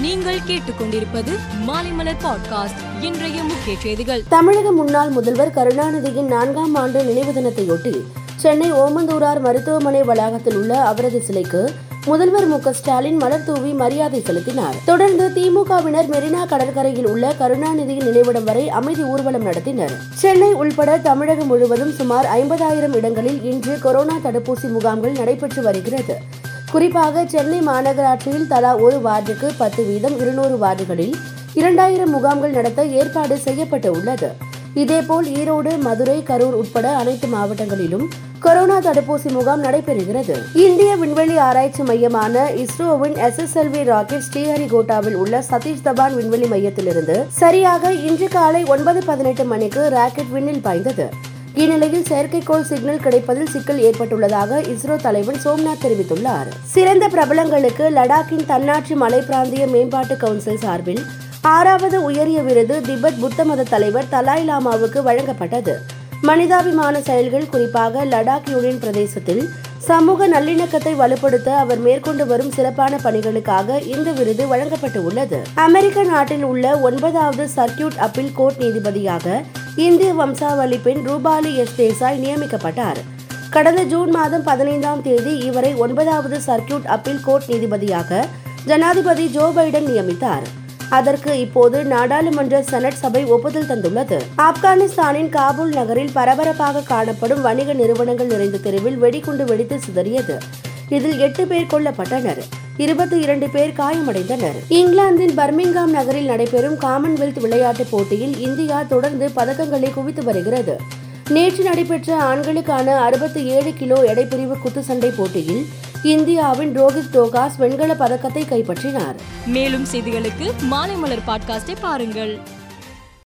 நீங்கள் கேட்டுக்கொண்டிருப்பது மாலைமலர் பாட்காஸ்ட் இன்றைய முக்கிய செய்திகள். தமிழக முன்னாள் முதல்வர் கருணாநிதியின் நான்காம் ஆண்டு நினைவு தினத்தையொட்டி சென்னை ஓமந்தூரார் மருத்துவமனை வளாகத்தில் உள்ள அவரது சிலைக்கு முதல்வர் மு ஸ்டாலின் மலர் தூவி மரியாதை செலுத்தினார். தொடர்ந்து திமுகவினர் மெரினா கடற்கரையில் உள்ள கருணாநிதியின் நினைவிடம் வரை அமைதி ஊர்வலம் நடத்தினர். சென்னை உள்பட தமிழகம் முழுவதும் சுமார் ஐம்பதாயிரம் இடங்களில் இன்று கொரோனா தடுப்பூசி முகாம்கள் நடைபெற்று வருகிறது. குறிப்பாக சென்னை மாநகராட்சியில் தலா ஒரு வார்டுக்கு பத்து வீதம் இருநூறு வார்டுகளில் இரண்டாயிரம் முகாம்கள் நடத்த ஏற்பாடு செய்யப்பட்டு உள்ளது இதேபோல் ஈரோடு மதுரை கரூர் உட்பட அனைத்து மாவட்டங்களிலும் கொரோனா தடுப்பூசி முகாம் நடைபெறுகிறது. இந்திய விண்வெளி ஆராய்ச்சி மையமான இஸ்ரோவின் எஸ்எஸ்எல்வி ராக்கெட் ஸ்ரீஹரிகோட்டாவில் உள்ள சதீஷ் தபான் விண்வெளி மையத்திலிருந்து சரியாக இன்று காலை ஒன்பது பதினெட்டு மணிக்கு ராக்கெட் விண்ணில் பாய்ந்தது. இந்நிலையில் செயற்கைக்கோள் சிக்னல் கிடைப்பதில் சிக்கல் ஏற்பட்டுள்ளதாக இஸ்ரோ தலைவர் சோம்நாத் தெரிவித்துள்ளார். சிறந்த பிரபலங்களுக்கு லடாக்கின் தன்னாட்சி மலை பிராந்திய மேம்பாட்டு கவுன்சில் சார்பில் ஆறாவது உயரிய விருது திபெத் புத்த மத தலைவர் தலாய் லாமாவுக்கு வழங்கப்பட்டது. மனிதாபிமான செயல்கள் குறிப்பாக லடாக் யூனியன் பிரதேசத்தில் சமூக நல்லிணக்கத்தை வலுப்படுத்த அவர் மேற்கொண்டு வரும் சிறப்பான பணிகளுக்காக இந்த விருது வழங்கப்பட்டு உள்ளது அமெரிக்க நாட்டில் உள்ள ஒன்பதாவது சர்க்கியூட் அப்பீல் கோர்ட் நீதிபதியாக இந்திய வம்சாவளி பெண் ரூபாலி எஸ் தேசாய் நியமிக்கப்பட்டார். கடந்த ஜூன் மாதம் பதினைந்தாம் தேதி இவரை ஒன்பதாவது சர்க்கியூட் அப்பீல் கோர்ட் நீதிபதியாக ஜனாதிபதி ஜோ பைடன் நியமித்தார். அதற்கு இப்போது நாடாளுமன்ற செனட் சபை ஒப்புதல் தந்துள்ளது. ஆப்கானிஸ்தானின் காபூல் நகரில் பரபரப்பாக காணப்படும் வணிக நிறுவனங்கள் நிறைந்த தெருவில் வெடிகுண்டு வெடித்து சிதறியது. இதில் எட்டு பேர் கொல்லப்பட்டனர். இருபத்தி இரண்டு பேர் காயமடைந்தனர். இங்கிலாந்தின் பர்மிங்காம் நகரில் நடைபெறும் காமன்வெல்த் விளையாட்டுப் போட்டியில் இந்தியா தொடர்ந்து பதக்கங்களை குவித்து வருகிறது. நேற்று நடைபெற்ற ஆண்களுக்கான அறுபத்தி ஏழு கிலோ எடைப்பிரிவு குத்துச்சண்டை போட்டியில் இந்தியாவின் ரோஹித் டோகாஸ் வெண்கல பதக்கத்தை கைப்பற்றினார். மேலும் செய்திகளுக்கு மாலைமலர் பாட்காஸ்டை பாருங்கள்.